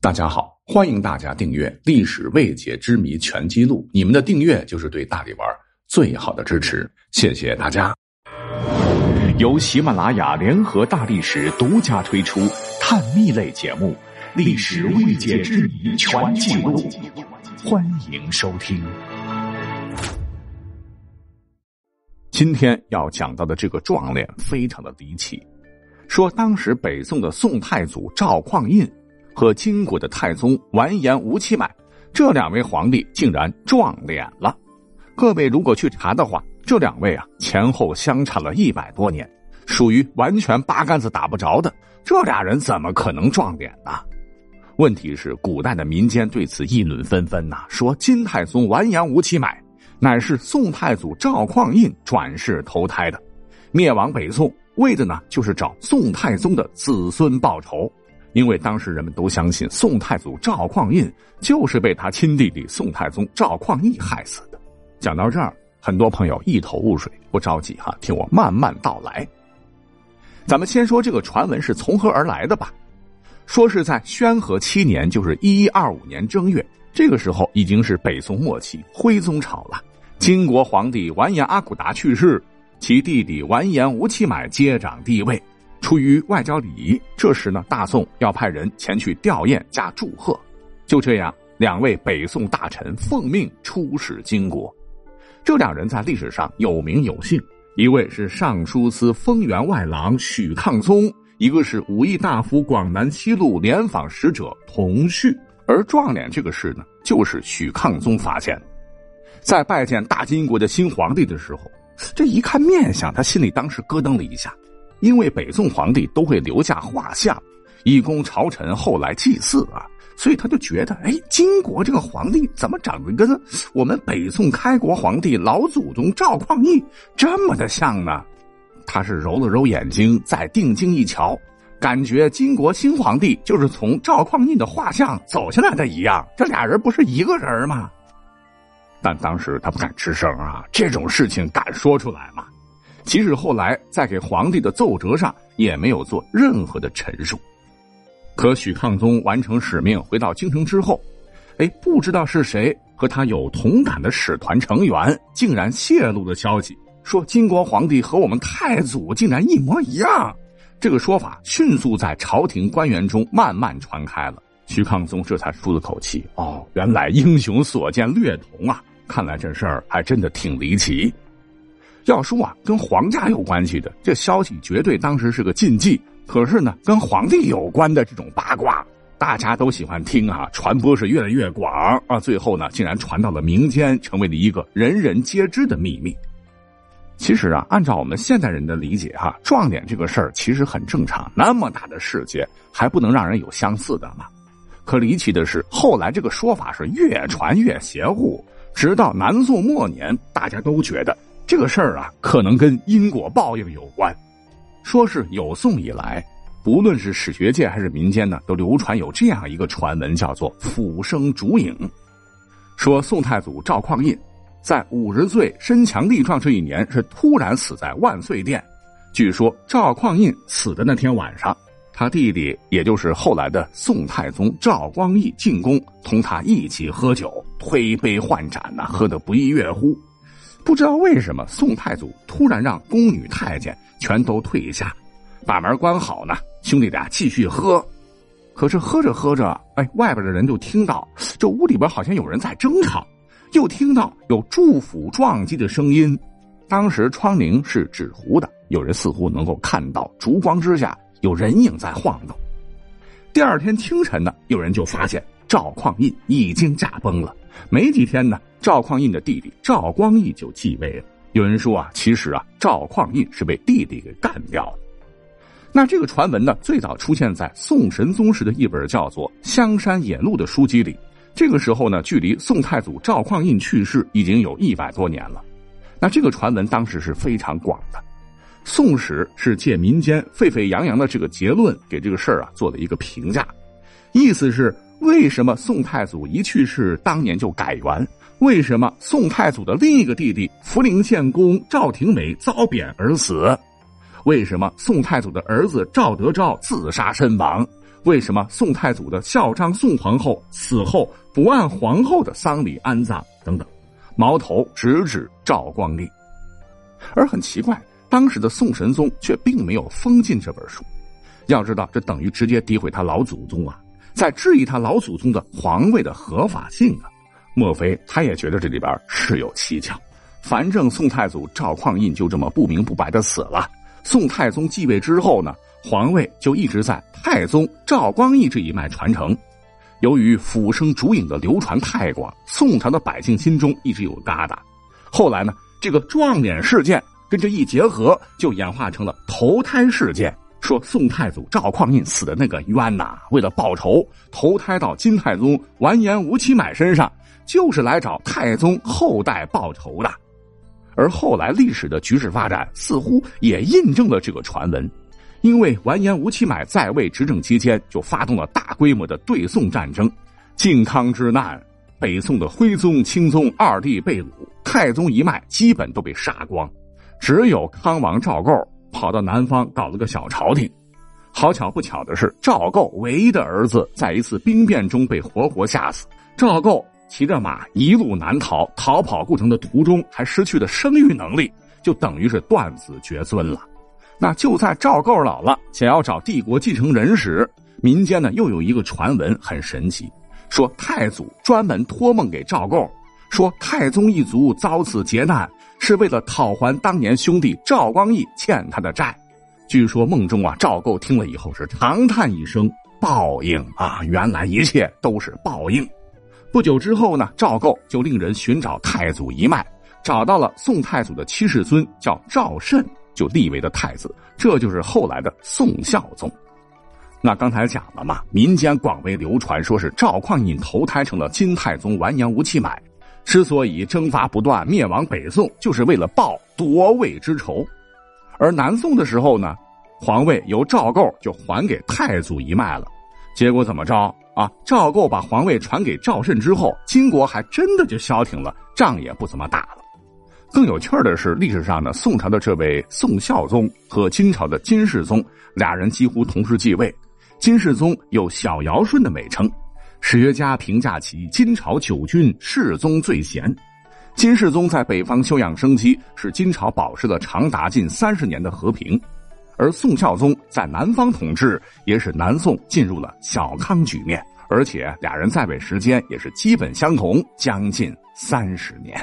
大家好，欢迎大家订阅《历史未解之谜全记录》，你们的订阅就是对大力丸最好的支持，谢谢大家。由喜马拉雅联合大历史独家推出探秘类节目《历史未解之谜全记录》，欢迎收听。今天要讲到的这个壮烈非常的离奇，说当时北宋的宋太祖赵匡胤。和金国的太宗完颜吴乞买，这两位皇帝竟然撞脸了。各位如果去查的话，这两位啊前后相差了一百多年，属于完全八竿子打不着的。这俩人怎么可能撞脸呢？问题是古代的民间对此议论纷纷呐，说金太宗完颜吴乞买乃是宋太祖赵匡胤转世投胎的，灭亡北宋为的呢就是找宋太宗的子孙报仇。因为当时人们都相信宋太祖赵匡胤就是被他亲弟弟宋太宗赵匡义害死的。讲到这儿，很多朋友一头雾水，不着急哈，听我慢慢道来。咱们先说这个传闻是从何而来的吧。说是在宣和七年，就是一一二五年正月，这个时候已经是北宋末期徽宗朝了。金国皇帝完颜阿骨达去世，其弟弟完颜吴乞买接掌帝位。出于外交礼仪，这时呢，大宋要派人前去吊唁加祝贺。就这样，两位北宋大臣奉命出使金国。这两人在历史上有名有姓，一位是尚书司丰员外郎许抗宗，一个是武义大夫广南西路联访使者童绪。而撞脸这个事呢，就是许抗宗发现。在拜见大金国的新皇帝的时候，这一看面相，他心里当时咯噔了一下。因为北宋皇帝都会留下画像，以供朝臣后来祭祀啊，所以他就觉得，哎，金国这个皇帝怎么长得跟我们北宋开国皇帝老祖宗赵匡胤这么的像呢？他是揉了揉眼睛，再定睛一瞧，感觉金国新皇帝就是从赵匡胤的画像走下来的一样，这俩人不是一个人吗？但当时他不敢吱声啊，这种事情敢说出来吗？即使后来在给皇帝的奏折上也没有做任何的陈述，可许抗宗完成使命回到京城之后，哎，不知道是谁和他有同感的使团成员，竟然泄露了消息，说金国皇帝和我们太祖竟然一模一样。这个说法迅速在朝廷官员中慢慢传开了。许抗宗这才舒了口气，哦，原来英雄所见略同啊！看来这事儿还真的挺离奇。要说啊，跟皇家有关系的这消息，绝对当时是个禁忌。可是呢，跟皇帝有关的这种八卦，大家都喜欢听啊，传播是越来越广啊。最后呢，竟然传到了民间，成为了一个人人皆知的秘密。其实啊，按照我们现代人的理解哈，撞脸这个事儿其实很正常。那么大的世界，还不能让人有相似的吗？可离奇的是，后来这个说法是越传越邪乎，直到南宋末年，大家都觉得。这个事儿啊，可能跟因果报应有关。说是有宋以来，不论是史学界还是民间呢，都流传有这样一个传闻，叫做“俯生烛影”。说宋太祖赵匡胤在五十岁身强力壮这一年，是突然死在万岁殿。据说赵匡胤死的那天晚上，他弟弟也就是后来的宋太宗赵光义进宫，同他一起喝酒，推杯换盏呐，喝得不亦乐乎。不知道为什么，宋太祖突然让宫女太监全都退下，把门关好呢。兄弟俩继续喝，可是喝着喝着，哎，外边的人就听到这屋里边好像有人在争吵，又听到有祝福撞击的声音。当时窗棂是纸糊的，有人似乎能够看到烛光之下有人影在晃动。第二天清晨呢，有人就发现赵匡胤已经驾崩了。没几天呢，赵匡胤的弟弟赵光义就继位了。有人说啊，其实啊，赵匡胤是被弟弟给干掉了。那这个传闻呢，最早出现在宋神宗时的一本叫做《香山野录》的书籍里。这个时候呢，距离宋太祖赵匡胤去世已经有一百多年了。那这个传闻当时是非常广的，《宋史》是借民间沸沸扬扬的这个结论，给这个事儿啊做了一个评价，意思是。为什么宋太祖一去世，当年就改元？为什么宋太祖的另一个弟弟福陵县公赵廷美遭贬而死？为什么宋太祖的儿子赵德昭自杀身亡？为什么宋太祖的孝章宋皇后死后不按皇后的丧礼安葬等等，矛头直指赵光义。而很奇怪，当时的宋神宗却并没有封禁这本书。要知道，这等于直接诋毁他老祖宗啊，在质疑他老祖宗的皇位的合法性啊。莫非他也觉得这里边事有蹊跷？反正宋太祖赵匡胤就这么不明不白的死了。宋太宗继位之后呢，皇位就一直在太宗赵光义这一脉传承。由于俯生烛影的流传太广，宋朝的百姓心中一直有疙瘩。后来呢，这个撞脸事件跟这一结合，就演化成了投胎事件。说宋太祖赵匡胤死的那个冤呐，为了报仇，投胎到金太宗完颜吴乞买身上。就是来找太宗后代报仇的，而后来历史的局势发展似乎也印证了这个传闻，因为完颜吴乞买在位执政期间就发动了大规模的对宋战争，靖康之难，北宋的徽宗、钦宗二帝被掳，太宗一脉基本都被杀光，只有康王赵构跑到南方搞了个小朝廷。好巧不巧的是，赵构唯一的儿子在一次兵变中被活活吓死，赵构。骑着马一路南逃，逃跑过程的途中还失去了生育能力，就等于是断子绝孙了。那就在赵构老了，想要找帝国继承人时，民间呢又有一个传闻很神奇，说太祖专门托梦给赵构，说太宗一族遭此劫难是为了讨还当年兄弟赵光义欠他的债。据说梦中啊，赵构听了以后是长叹一声：“报应啊！原来一切都是报应。”不久之后呢，赵构就令人寻找太祖一脉，找到了宋太祖的七世孙，叫赵慎，就立为了太子，这就是后来的宋孝宗。那刚才讲了嘛，民间广为流传，说是赵匡胤投胎成了金太宗完颜吴乞买，之所以征伐不断，灭亡北宋，就是为了报夺位之仇。而南宋的时候呢，皇位由赵构就还给太祖一脉了，结果怎么着？啊，赵构把皇位传给赵慎之后，金国还真的就消停了，仗也不怎么打了。更有趣的是，历史上呢，宋朝的这位宋孝宗和金朝的金世宗俩人几乎同时继位。金世宗有“小尧舜”的美称，史学家评价其金朝九郡世宗最贤。金世宗在北方休养生息，使金朝保持了长达近三十年的和平。而宋孝宗在南方统治，也使南宋进入了小康局面，而且俩人在位时间也是基本相同，将近三十年。